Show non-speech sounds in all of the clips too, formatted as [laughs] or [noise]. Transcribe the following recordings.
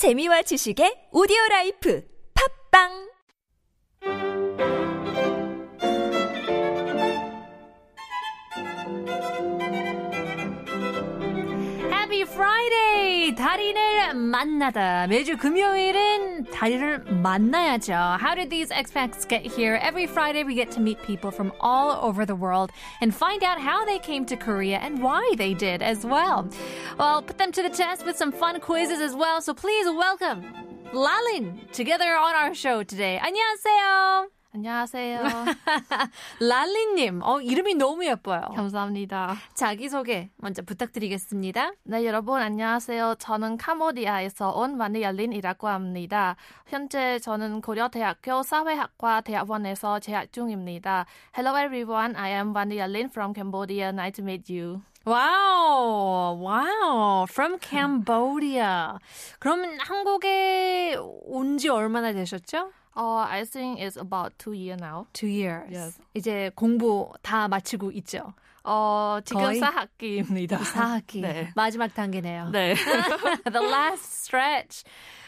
재미와 지식의 오디오 라이프. 팝빵 만나다. 매주 금요일은 다리를 만나야죠. How did these expats get here? Every Friday we get to meet people from all over the world and find out how they came to Korea and why they did as well. Well, put them to the test with some fun quizzes as well. So please welcome Lalin together on our show today. 안녕하세요. 안녕하세요. [laughs] 랄리님, 어, 이름이 너무 예뻐요. 감사합니다. 자기소개 먼저 부탁드리겠습니다. 네, 여러분 안녕하세요. 저는 카모디아에서 온 마니얄린이라고 합니다. 현재 저는 고려대학교 사회학과 대학원에서 재학 중입니다. Hello everyone, I am Vaniyalin from Cambodia. Nice to meet you. 와우, 와우, from Cambodia. 그럼 한국에 온 지 얼마나 되셨죠? Uh, I think it's about two years now. Two years. Yes. 이제 공부 다 마치고 있죠. 어, 지금 거의? 4학기입니다. 4학기. [laughs] 네. 마지막 단계네요. 네. [laughs] [laughs] The last stretch.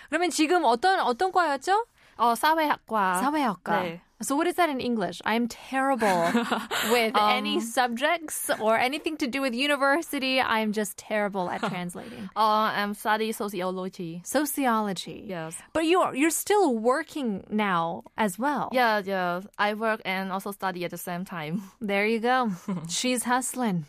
그러면 지금 어떤 어떤 과였죠? 어, 사회학과. 사회학과. 네. So what is that in English? I'm terrible [laughs] with any subjects or anything to do with university. I'm just terrible at [laughs] translating. Uh, I'm studying sociology. Sociology. Yes. But you're you're still working now as well. Yeah, yeah. I work and also study at the same time. [laughs] There you go. She's hustling.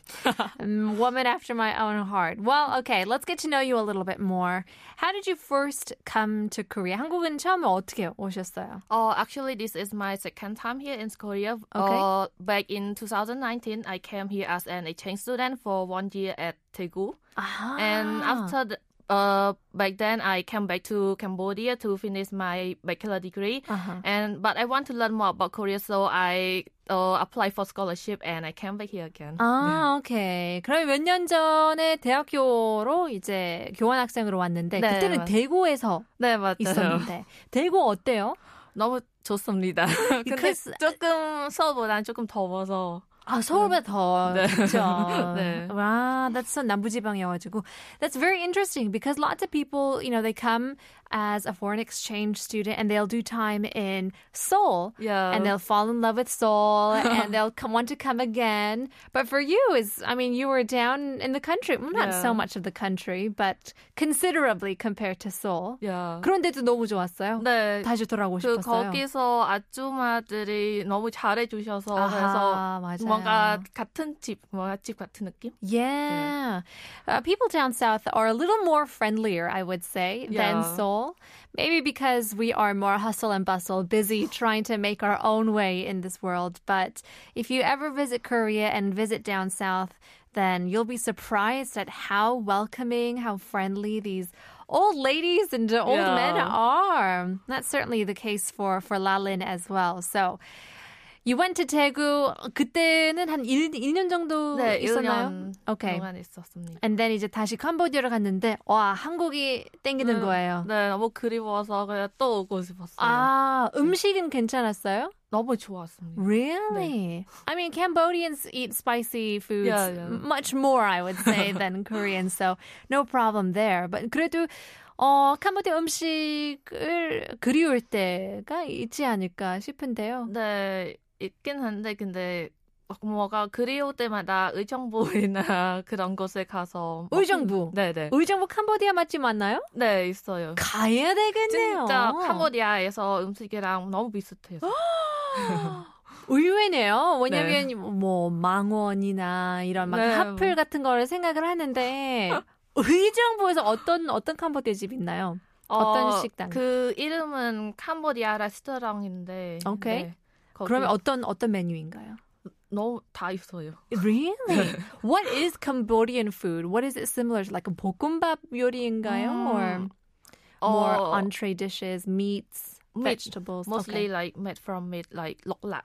Um, Woman after my own heart. Well, okay, let's get to know you a little bit more. How did you first come to Korea? 한국은 처음에 어떻게 오셨어요? Oh, actually, this is my second time here in Korea. Okay. Uh, back in 2019, I came here as an exchange student for one year at Daegu. Ah. And after the, uh, back then, I came back to Cambodia to finish my bachelor degree. Uh-huh. And but I want to learn more about Korea, so I uh, applied for scholarship and I came back here again. 아, 오케이. 그럼 몇 년 전에 대학교로 이제 교환학생으로 왔는데 네, 그때는 맞- 대구에서 네, 맞아요. 있었는데 대구 어때요? 너무 좋습니다. 근데 Because- 조금 서울보다는 조금 더워서. 아, 서울보다 더 네. 좋죠. 네. 와, that's 남부지방이어가지고. That's very interesting because lots of people, you know, they come as a foreign exchange student and they'll do time in Seoul. Yeah. And they'll fall in love with Seoul [laughs] and they'll come, want to come again. But for you, is I mean, you were down in the country. Well, not so Yeah. much of the country, but considerably compared to Seoul. Yeah. 그런데도 너무 좋았어요. 네. 다시 돌아오고 그 싶었어요. 거기서 아줌마들이 너무 잘해주셔서 아하, 그래서 맞아요. 뭔가 같은 집, 뭔가 집 같은 느낌? Yeah. Uh, people down south are a little more friendlier, I would say, than Yeah. Maybe because we are more hustle and bustle, busy trying to make our own way in this world. But if you ever visit Korea and visit down south, then you'll be surprised at how welcoming, how friendly these old ladies and old Yeah. men are. That's certainly the case for, for Lalin as well. So, you went to Daegu. 그때는 한 1, 1년 정도 네, 있었나요? 1년 Okay. 동안 있었습니다. And then 이제 다시 캄보디아로 갔는데 와 한국이 땡기는 음, 거예요. 네, 너무 그리워서 그냥 또 오고 싶었어요. 아 음식은 괜찮았어요? 너무 좋았습니다. Really? I mean, Cambodians eat spicy foods Yeah, yeah. much more, I would say, than Koreans. So no problem there. But 그래도 어 캄보디아 음식을 그리울 때가 있지 않을까 싶은데요. 네, 있긴 한데 근데 뭐가 그리울 때마다 의정부이나 [laughs] 그런 곳에 가서 뭐 의정부. 네네. 의정부 캄보디아 맛집 맞나요? 네, 있어요. 가야 되겠네요. 진짜 캄보디아에서 음식이랑 너무 비슷해요. [gasps] 의외네요. 왜냐면 뭐 망원이나 이런 막 네. 하플 같은 거를 생각을 하는데 [laughs] 의정부에서 어떤 어떤 캄보디아 집 있나요? 어떤 식당? 그 이름은 캄보디아 레스토랑인데. 오케이. 네, 그러면 어떤 어떤 메뉴인가요? 너무 다 있어요. Really? What is Cambodian food? What is it similar to like a 볶음밥 요리인가요? 음, Or more 어, entree dishes, meats, meat, vegetables? Mostly Okay. like made from meat, like lokla.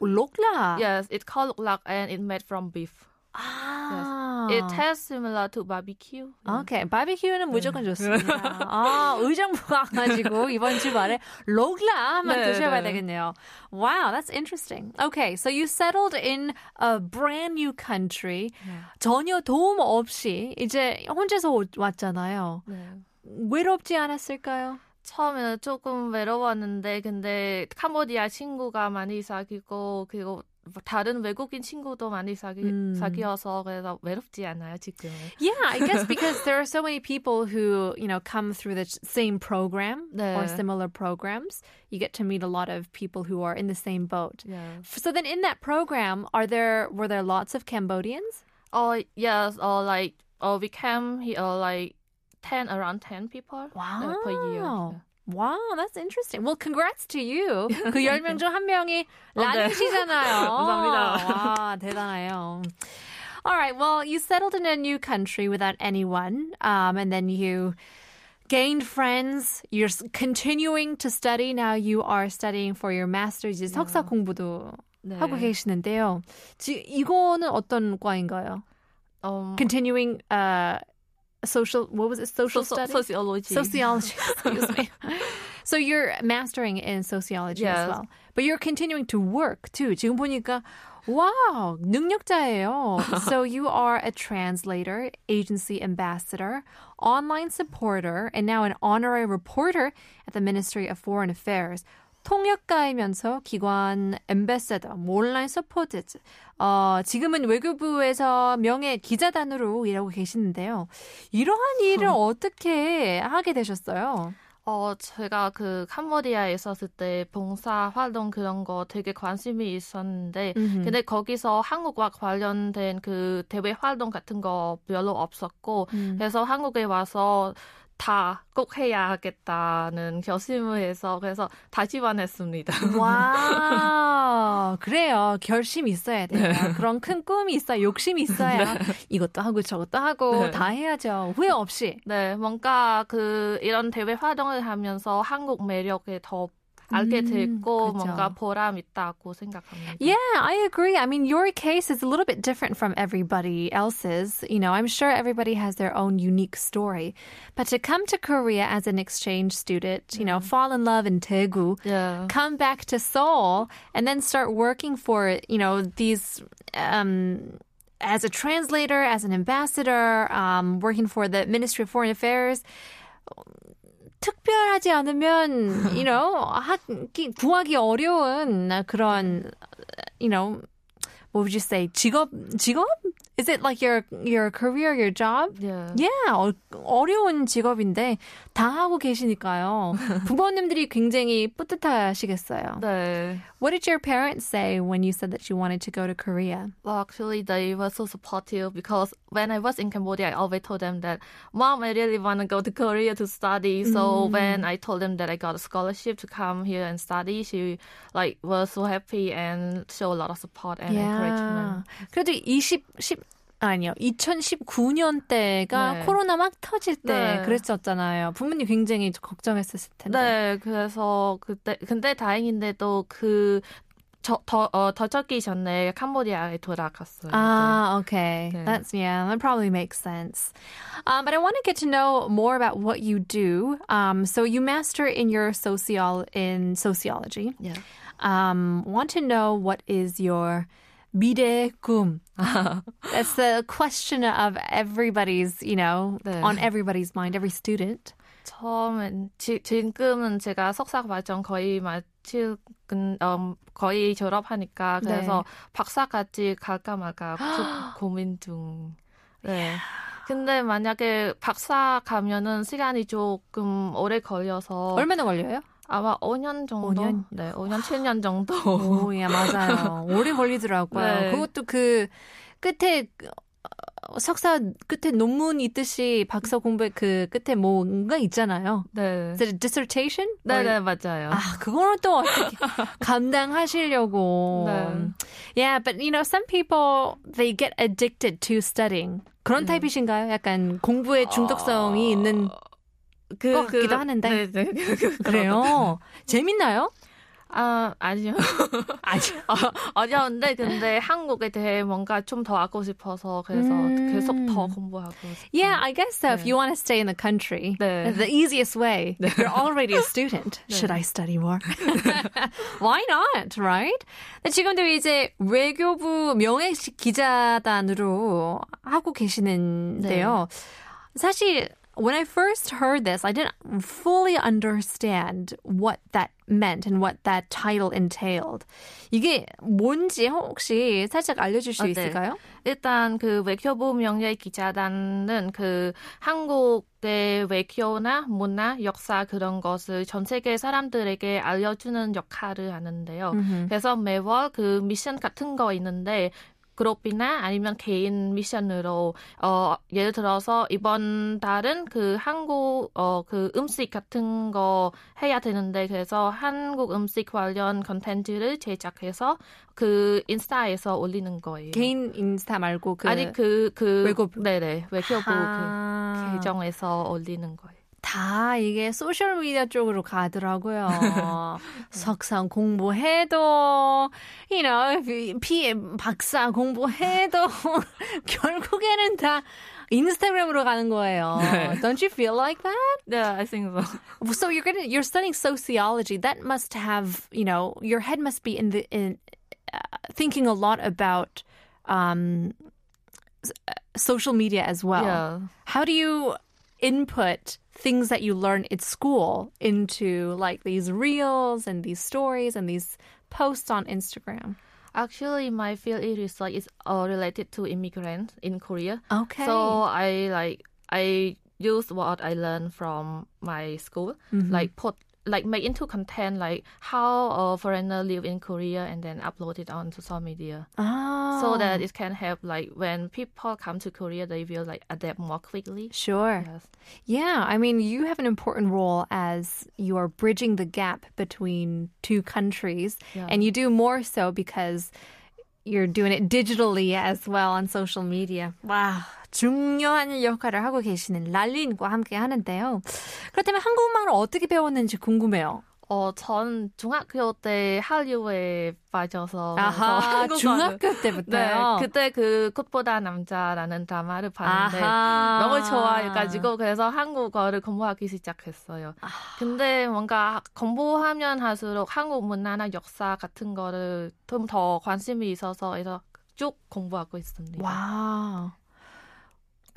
lokla. Yes, it's called lokla and it's made from beef. 아. It tastes similar to barbecue. 오케이. 바비큐는 무조건 좋습니다. 아, 의정 부 가가지고 이번 주말에 로글라 한번 네, 드셔봐야 네. 되겠네요. Wow, that's interesting. Okay, so you settled in a brand new country. 전혀 도움 없이 이제 혼자서 오- 왔잖아요. 네. 외롭지 않았을까요? 처음에는 조금 외로웠는데 근데 캄보디아 친구가 많이 사귀고 그리고 다른 외국인 친구도 많이 사귀 음. 사귀어서 그래서 외롭지 않아요 지금은. Yeah, I guess [laughs] because there are so many people who, you know, come through the same program 네. or similar programs. You get to meet a lot of people who are in the same boat. Yeah. So then in that program, are there were there lots of Cambodians? Oh yes, or like oh we came here like ten around ten people uh, per year. Wow. Yeah. Wow, that's interesting. Well, congrats to you. [laughs] 그 10명 중 한 명이 어, 네. 라니시잖아요. [laughs] 감사합니다. 와, 대단해요. All right, well, you settled in a new country without anyone, um, and then you gained friends. You're s- continuing to study. Now you are studying for your master's. 이제 석사 공부도 네. 하고 계시는데요. 지, 이거는 어떤 과인가요? Um, Continuing uh, social, what was it? Social so, studies? sociology. Sociology, [laughs] excuse me. So you're mastering in sociology as Yes. well. But you're continuing to work too. 지금 보니까 wow, 능력자예요. [laughs] so you are a translator, agency ambassador, online supporter, and now an honorary reporter at the Ministry of Foreign Affairs. 통역가이면서 기관 엠베서더, 온라인 서포트. 어, 지금은 외교부에서 명예 기자단으로 일하고 계시는데요. 이러한 일을 어떻게 하게 되셨어요? 어, 제가 그 캄보디아에 있었을 때 봉사 활동 그런 거 되게 관심이 있었는데, 음흠. 근데 거기서 한국과 관련된 그 대외 활동 같은 거 별로 없었고, 음. 그래서 한국에 와서 다 꼭 해야 하겠다는 결심을 해서 그래서 다시 반했습니다. 와, [laughs] 그래요. 결심이 있어야 돼요. 그런 큰 꿈이 있어야, 욕심이 있어야 이것도 하고 저것도 하고 네. 다 해야죠. 후회 없이. 네, 뭔가 그 이런 대외 활동을 하면서 한국 매력에 더 알게 음, 됐고 그렇죠. 뭔가 보람 있다고 생각합니다. Yeah, I agree. I mean, your case is a little bit different from everybody else's. You know, I'm sure everybody has their own unique story. But to come to Korea as an exchange student, you know, fall in love in Daegu, Yeah. come back to Seoul, and then start working for, you know, these. Um, as a translator, as an ambassador, um, working for the Ministry of Foreign Affairs, 특별하지 않으면, you know, 하기, 구하기 어려운 그런, you know, what would you say? 직업, 직업? Is it like your, your career, your job? Yeah. Yeah, 어, 어려운 직업인데 다 하고 계시니까요. [laughs] 부모님들이 굉장히 뿌듯하시겠어요. 네. What did your parents say when you said that you wanted to go to Korea? Well, actually, they were so supportive because when I was in Cambodia, I always told them that, Mom, I really want to go to Korea to study. So when I told them that I got a scholarship to come here and study, she like was so happy and show a lot of support and encouragement. 그래도 20, 10, 아니요. 2019년 때가 네. 코로나 막 터질 때 네. 그랬었잖아요. 부모님 굉장히 걱정했었을 텐데. 네, 그래서 그때 근데 다행인데도 그 저, 더, 어, 더 적기 전에 캄보디아에 돌아갔어요. Ah, okay. 네. That's yeah, that probably makes sense. Um, but I want to get to know more about what you do. Um, so you master in your social in sociology. 네. Um, want to know what is your 미래 꿈? [laughs] That's the question of everybody's, you know, 네. on everybody's mind, every student. 처음엔 지, 지금은 제가 석사 과정 거의 마칠 음, 거의 졸업하니까 그래서 박사까지 갈까 말까 [gasps] 고- 고민 중. 네. 근데 만약에 박사 가면은 시간이 조금 오래 걸려서 얼마나 걸려요? 아마 5년 정도. 5년? 네, 5년 7년 정도. 오, 예, 맞아요. [laughs] 오래 걸리더라고요. 네. 그것도 그 끝에 어, 석사 끝에 논문 있듯이 박사 공부 그 끝에 뭔가 있잖아요. 네. Dissertation? 네, 네, 맞아요. 아, 그거는 또 어떻게 [laughs] 감당하시려고. 네. Yeah, but you know, some people they get addicted to studying. 그런 타입이신가요? 약간 공부에 중독성이 있는 그, 것 같기도 하는데. 네, 네. 그래요. 재밌나요? 아, 아니요. 아니요. 어, 어려운데 근데 한국에 대해 뭔가 좀더 알고 싶어서 그래서 음. 계속 더 공부하고 싶어요. Yeah, I guess so. If 네. you want to stay in the country, 네. the easiest way, you're already a student. Should I study more? Why not, right? 근데 지금도 이제 외교부 명예식 기자단으로 하고 계시는데요. 사실 when I first heard this, I didn't fully understand what that meant and what that title entailed. 이게 뭔지 혹시 살짝 알려줄 수 어, 네. 있을까요? 일단 그 외교부 명예 기자단은 그 한국의 외교나 문화, 역사 그런 것을 전 세계 사람들에게 알려주는 역할을 하는데요. 그래서 매월 그 미션 같은 거 있는데 그룹이나 아니면 개인 미션으로 어 예를 들어서 이번 달은 그 한국 어 그 음식 같은 거 해야 되는데 그래서 한국 음식 관련 컨텐츠를 제작해서 그 인스타에서 올리는 거예요. 개인 인스타 말고 그 아니 그그 외교부. 네네 외교부 아. 그 계정에서 올리는 거예요. 다 이게 소셜 미디어 쪽으로 가더라고요. [laughs] 석상 공부해도, you know, 피 박사 공부해도 [laughs] 결국에는 다 인스타그램으로 가는 거예요. Don't you feel like that? Yeah, I think so. [laughs] So you're gonna you're studying sociology. That must have, you know, your head must be in the in uh, thinking a lot about um, s- uh, social media as well. Yeah. How do you input things that you learn at school into like these reels and these stories and these posts on Instagram? Actually, my field of research is uh, related to immigrants in Korea. Okay. So I like I use what I learned from my school, Mm-hmm. like put like make into content like how a foreigner live in Korea and then upload it on social media. oh. So ah. that it can help like when people come to Korea they will like adapt more quickly. sure. Yes. Yeah, I mean, you have an important role as you are bridging the gap between two countries, Yeah. and you do more so because you're doing it digitally as well on social media. 와, 중요한 역할을 하고 계시는 랄린과 함께 하는데요. 그렇다면 한국말을 어떻게 배웠는지 궁금해요. 어, 전 중학교 때 한류에 빠져서 아하, [laughs] 중학교 네, 때부터요. 그때 그 꽃보다 남자라는 드라마를 봤는데 아하. 너무 좋아해가지고 그래서 한국어를 공부하기 시작했어요. 아. 근데 뭔가 공부하면 할수록 한국 문화나 역사 같은 거를 좀 더 관심이 있어서 그래서 쭉 공부하고 있습니다. wow.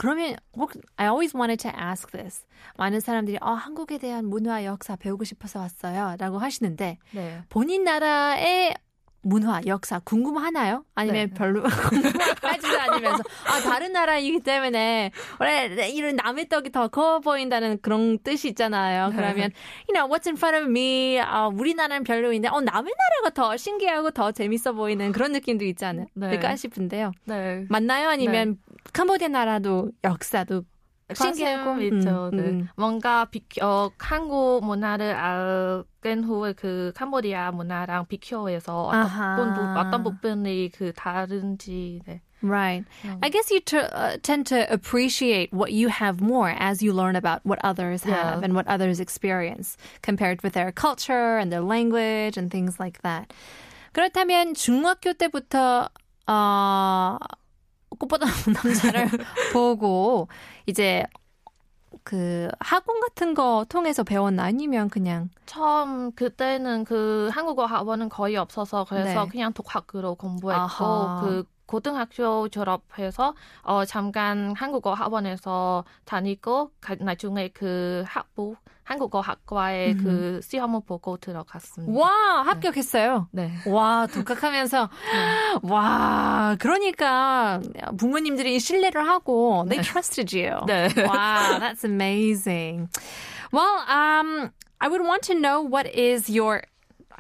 그러면 혹 I always wanted to ask this. 많은 사람들이 어, 한국에 대한 문화 역사 배우고 싶어서 왔어요라고 하시는데 네. 본인 나라의 문화 역사 궁금하나요? 아니면 네. 별로 [laughs] 궁금하지도 않으면서 아 다른 나라이기 때문에 원래 이런 남의 떡이 더 커 보인다는 그런 뜻이 있잖아요. 그러면 you know what's in front of me 아, 우리나라는 별로인데 어 남의 나라가 더 신기하고 더 재밌어 보이는 그런 느낌도 있지 않을까 네. 싶은데요. 네. 맞나요? 아니면 캄보디아 나라도 역사도 신기하고 있죠. 음, 네. 음. 뭔가 비, 어, 한국 문화를 알긴 후에 그 캄보디아 문화랑 비교해서 어떤. 부분, 어떤 부분이 그 다른지. 네. Right. Yeah. I guess you t- uh, tend to appreciate what you have more as you learn about what others have Yeah. and what others experience compared with their culture and their language and things like that. 그렇다면 중학교 때부터 어, 꽃보다 남자를 [laughs] 보고 이제 그 학원 같은 거 통해서 배웠나 아니면 그냥 처음 그때는 그 한국어 학원은 거의 없어서 그래서 네. 그냥 독학으로 공부했고 아하. 그 고등학교 졸업해서 어 잠깐 한국어 학원에서 다니고 가- 나중에 그 학부 한국어 학과에 그 시험을 보고 들어갔습니다. 와 합격했어요. 네. 와, 독학하면서 와, 그러니까 부모님들이 신뢰를 하고 they trusted you. 네. Wow, that's amazing. Well, um I would want to know what is your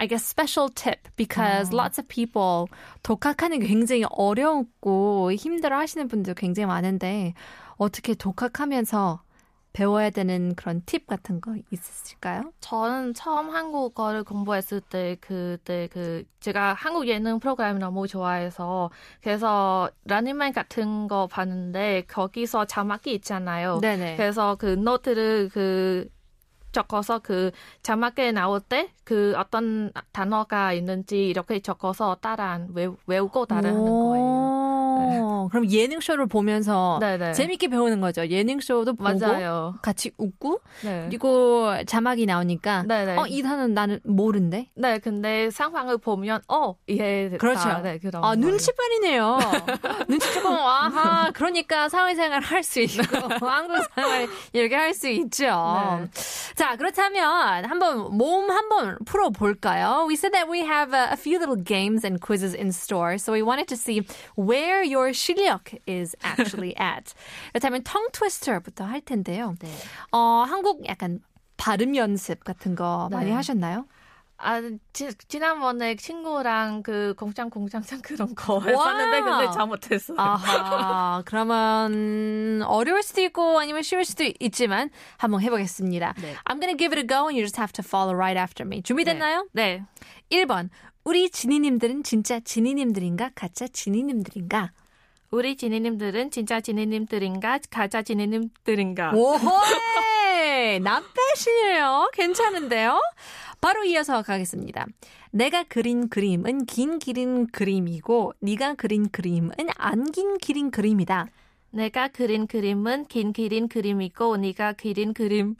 I guess special tip because lots of people 독학하는 게 굉장히 어렵고 힘들어 하시는 분들 굉장히 많은데 어떻게 독학하면서 배워야 되는 그런 팁 같은 거 있으실까요? 저는 처음 한국어를 공부했을 때 그때 그 제가 한국 예능 프로그램 너무 좋아해서 그래서 라니맨 같은 거 봤는데 거기서 자막이 있잖아요. 네네. 그래서 그 노트를 그 적어서 그 자막에 나올 때 그 어떤 단어가 있는지 이렇게 적어서 따라 외우, 외우고 따라하는 거예요. 어, 그럼 예능 쇼를 보면서 네네. 재밌게 배우는 거죠. 예능 쇼도 보고 맞아요. 같이 웃고 네. 그리고 자막이 나오니까 네네. 어, 이 단어는 나는 모른데. 네, 근데 상황을 보면 어 이해됐다. 그렇죠. 네, 그런 아. 눈치빨이네요. [laughs] 눈치 조금, 아하, 그러니까 사회생활 할 수 있고, [laughs] 한국 생활 이렇게 할 수 있죠. 네. 자, 그렇다면 한번 몸 한번 풀어볼까요? We said that we have a, a few little games and quizzes in store, so we wanted to see where your 실력 is actually [laughs] at. 그렇다면 tongue twister부터 할 텐데요. 어, 한국 약간 발음 연습 같은 거 많이 네. 하셨나요? 아, 지, 지난번에 친구랑 그 공장 공장장 [laughs] 그런 거 했었는데 근데 잘못했어요. 아하, 그러면 어려울 수도 있고 아니면 쉬울 수도 있지만 한번 해보겠습니다. 네. I'm gonna give it a go and you just have to follow right after me. 준비됐나요? 네. 1번. 우리 지니님들은 진짜 지니님들인가 가짜 지니님들인가? 우리 지니님들은 진짜 지니님들인가 가짜 지니님들인가? 오호이! 나 [laughs] 빼시네요. 괜찮은데요? 바로 이어서 가겠습니다. 내가 그린 그림은 긴 기린 그림이고 네가 그린 그림은 안 긴 기린 그림이다. 내가 그린 그림은 긴 그린 그림이고 네가 그린 그림은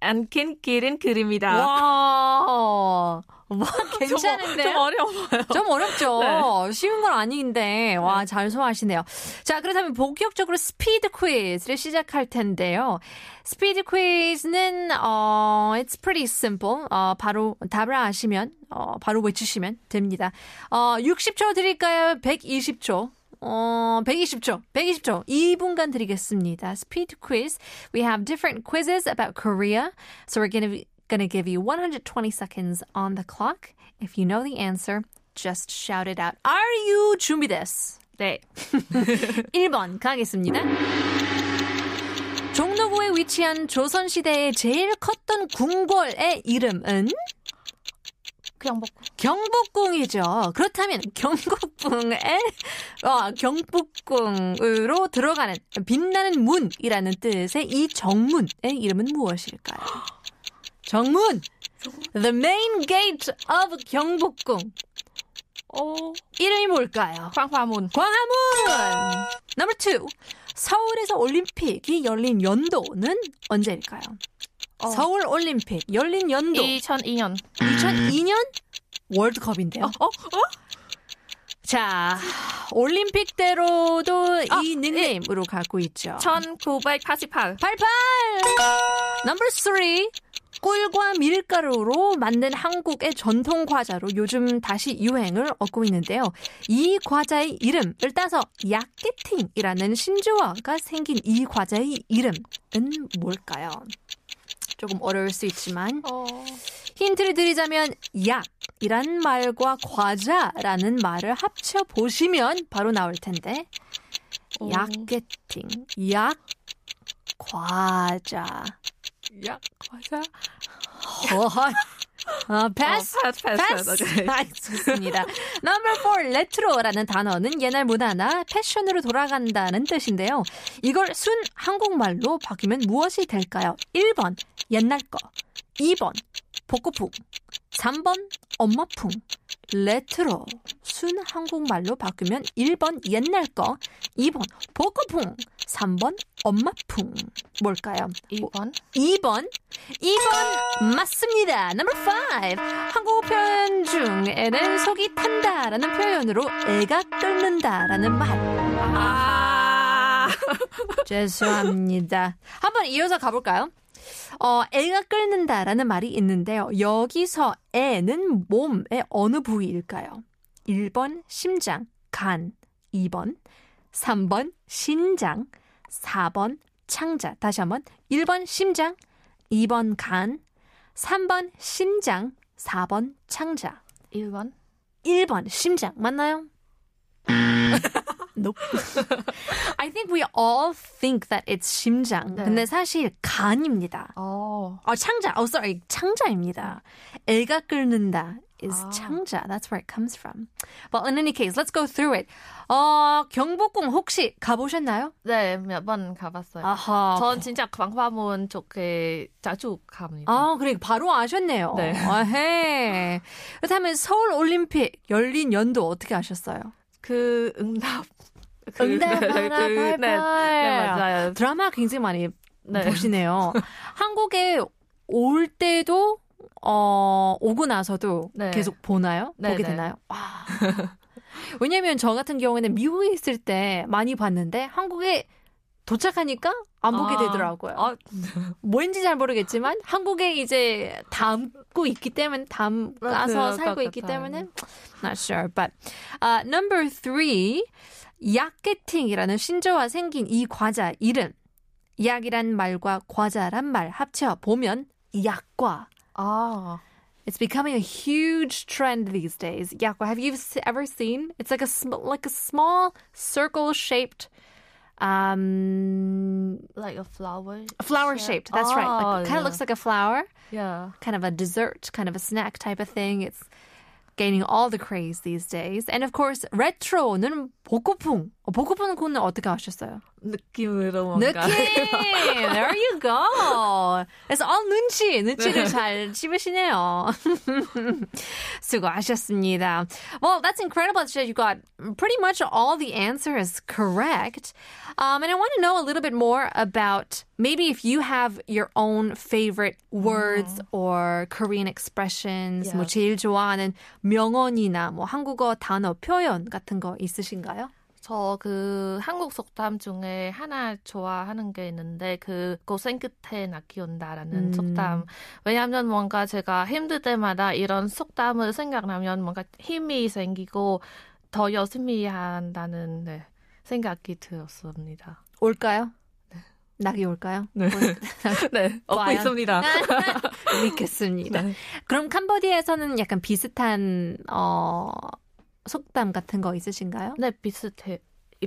안안긴 그린 그림이다. 와, 와 [laughs] 괜찮은데요? 좀 어려워요. 좀 어렵죠. 쉬운 건 아닌데 와 잘 소화하시네요. 자 그렇다면 본격적으로 스피드 퀴즈를 시작할 텐데요. 스피드 퀴즈는 어 it's pretty simple. 어 바로 답을 아시면 어 바로 외치시면 됩니다. 어 60초 드릴까요? 120초. 어, 120초, 120초, 2분간 드리겠습니다. Speed quiz. We have different quizzes about Korea. So we're gonna gonna give you 120 seconds on the clock. If you know the answer, just shout it out. Are you 준비됐어? 네. 1번 가겠습니다. 종로구에 위치한 조선시대에 제일 컸던 궁궐의 이름은 경복. 경복궁이죠. 그렇다면 경복궁에 어, 경복궁으로 들어가는 빛나는 문이라는 뜻의 이 정문의 이름은 무엇일까요? 정문. The main gate of 경복궁. 오. 이름이 뭘까요? 광화문. 광화문. Number two. 서울에서 올림픽이 열린 연도는 언제일까요? 어. 서울 올림픽 열린 연도 2002년. 2002년 월드컵인데요. 어? 어? 자, 올림픽대로도 아, 이 닉네임으로 갖고 있죠. 1988. 88! 넘버 3. 꿀과 밀가루로 만든 한국의 전통 과자로 요즘 다시 유행을 얻고 있는데요. 이 과자의 이름을 따서 야끼팅이라는 신조어가 생긴 이 과자의 이름은 뭘까요? 조금 어려울 수 있지만 어. 힌트를 드리자면 약이란 말과 과자라는 말을 합쳐 보시면 바로 나올 텐데 오. 야게팅 약 과자 야, 과자. [laughs] 어허. 어, 패스. 어, 패스, 패스, 패스. 오케이. 아, 좋습니다. Number four, 레트로라는 단어는 옛날 문화나 패션으로 돌아간다는 뜻인데요. 이걸 순 한국말로 바뀌면 무엇이 될까요? 1번, 옛날 거. 2번, 복고풍. 3번, 엄마풍. 레트로. 순 한국말로 바꾸면 1번, 옛날 거. 2번, 복고풍. 3번, 엄마풍. 뭘까요? 2번. 2번. 2번 맞습니다. Number 5. 한국어 표현 중에는 속이 탄다라는 표현으로 애가 끓는다라는 말. 아. 죄송합니다. 한번 이어서 가볼까요? 어, 애가 끓는다라는 말이 있는데요. 여기서 애는 몸의 어느 부위일까요? 1번 심장, 간, 2번, 3번 신장, 4번 창자. 다시 한번 1번 심장, 2번 간, 3번 신장, 4번 창자. 1번. 1번 심장 맞나요? Nope. [laughs] I think we all think that it's 심장. 네. 근데 사실 간입니다. 어. 어, 창자. Oh, sorry. 창자입니다. 애가 끓는다 is 아. 창자. That's where it comes from. But in any case, let's go through it. 어, 경복궁 혹시 가보셨나요? 네, 몇 번 가봤어요. 아하. 전 진짜 광화문 쪽에 자주 갑니다. 아, 그래. 바로 아셨네요. 네. 아헤. 그렇다면 서울 올림픽 열린 연도 어떻게 아셨어요? 그 응답. 그, 응답 네, 하나 그, 팔팔. 네, 네, 맞아요. 드라마 굉장히 많이 네. 보시네요. [laughs] 한국에 올 때도 어, 오고 나서도 네. 계속 보나요? 네, 보게 네. 되나요? 와. [laughs] 왜냐면 저 같은 경우에는 미국에 있을 때 많이 봤는데 한국에 도착하니까 안 보게 아, 되더라고요. 아, 뭔지 잘 모르겠지만 한국에 이제 담고 있기 때문에 그럴 살고 것 있기. 때문에 not sure. But uh, number three, 약게팅이라는 신조어 생긴 이 과자 이름. 약이란 말과 과자란 말 합쳐 보면 약과. 아. It's becoming a huge trend these days. 약과. Have you ever seen? It's like a sm- like a small circle-shaped um like a flower. flower shaped. That's right. Like, Oh, kind of yeah. looks like a flower, Yeah. kind of a dessert, kind of a snack type of thing. It's gaining all the craze these days. And of course, retro는 복고풍. 어, 복고풍은 그거는 어떻게 하셨어요? 느낌으로 뭔가. 느낌! There you go. 그래서 all 눈치, 눈치를 잘 씹으시네요. 수고하셨습니다. Well, that's incredible that you got pretty much all the answers correct. Um, and I want to know a little bit more about maybe if you have your own favorite words or Korean expressions, 뭐 Yes. 제일 좋아하는 명언이나 뭐 한국어 단어 표현 같은 거 있으신가요? 저 그 한국 속담 중에 하나 좋아하는 게 있는데 그 고생 끝에 낙이 온다라는 음. 속담. 왜냐하면 뭔가 제가 힘들 때마다 이런 속담을 생각나면 뭔가 힘이 생기고 더 열심히 한다는 네, 생각이 들었습니다. 올까요? 낙이 올까요? 네. [laughs] 네, 얻고? 있습니다. [laughs] 믿겠습니다. 네. 그럼 캄보디아에서는 약간 비슷한 어 속담 같은 거 있으신가요? 네, 비슷해.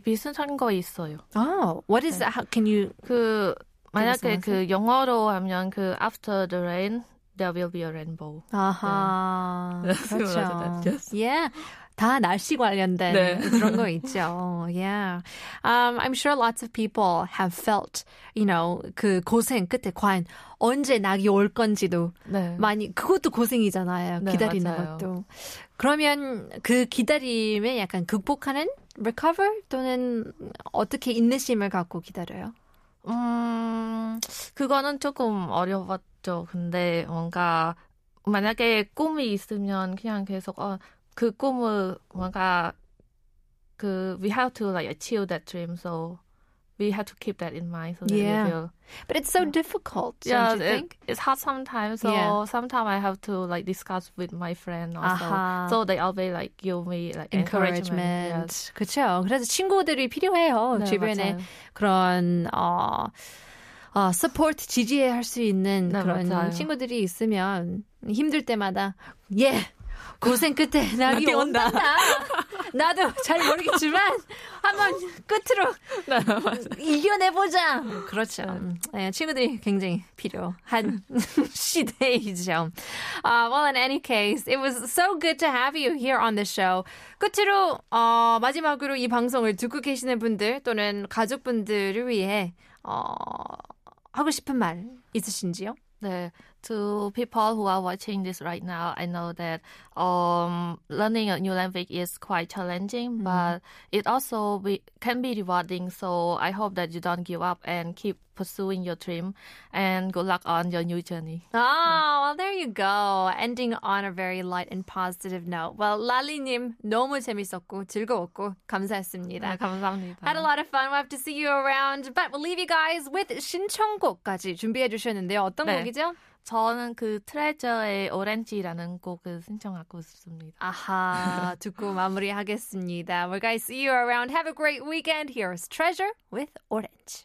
비슷한 거 있어요. Oh, what is 네. that? How, can you 그 만약에. 그 영어로 하면 그 after the rain there will be a rainbow. 아하. 네. 그렇죠. Yes. Yeah. 다 날씨 관련된 네. 그런 거 있죠. Yeah. Um, I'm sure lots of people have felt, you know, 그 고생 끝에 과연 언제 낙이 올 건지도 네. 많이 그것도 고생이잖아요. 네, 기다리는 맞아요. 것도. 그러면 그 기다림에 약간 극복하는 recover 또는 어떻게 인내심을 갖고 기다려요? 음, 그거는 조금 어려웠죠. 근데 뭔가 만약에 꿈이 있으면 그냥 계속 어, 그 꿈을 뭔가 그 we have to like achieve that dream. So we have to keep that in mind so that Yeah. we will. But it's so difficult, Yeah, don't you it- think? it's hard sometimes. So Yeah. sometimes I have to like discuss with my friend also. 아하. So they always like give me like encouragement. encouragement. Yes. 그렇죠. 그래서 친구들이 필요해요. 네, 주변에 맞아요. 그런 어, 어 서포트 지지할 수 있는 네, 그런 맞아요. 친구들이 있으면 힘들 때마다 예 고생 끝에 [laughs] 낙이 낙이 온다. 온다. 나도 잘 모르겠지만 한번 끝으로 [laughs] 이겨내보자. 그렇죠. 음, 네, 친구들이 굉장히 필요한 [laughs] 시대이죠. Uh, well, in any case, it was so good to have you here on the show. 끝으로 어, 마지막으로 이 방송을 듣고 계시는 분들 또는 가족분들을 위해 어, 하고 싶은 말 있으신지요? 네, to people who are watching this right now, I know that um, learning a new language is quite challenging, but it also be, can be rewarding. So I hope that you don't give up and keep pursuing your dream. And good luck on your new journey. Oh, well, there you go. Ending on a very light and positive note. Well, 랄리님 너무 재밌었고 즐거웠고 감사했습니다. 네, 감사합니다. Had a lot of fun. We'll have to see you around. But we'll leave you guys with 신청곡까지 준비해 주셨는데요. 어떤 네. 곡이죠? 저는 그 트레저의 오렌지라는 곡을 신청하고 싶습니다. 아하, 듣고 마무리하겠습니다. We're guys see you around. Have a great weekend. Here's Treasure with Orange.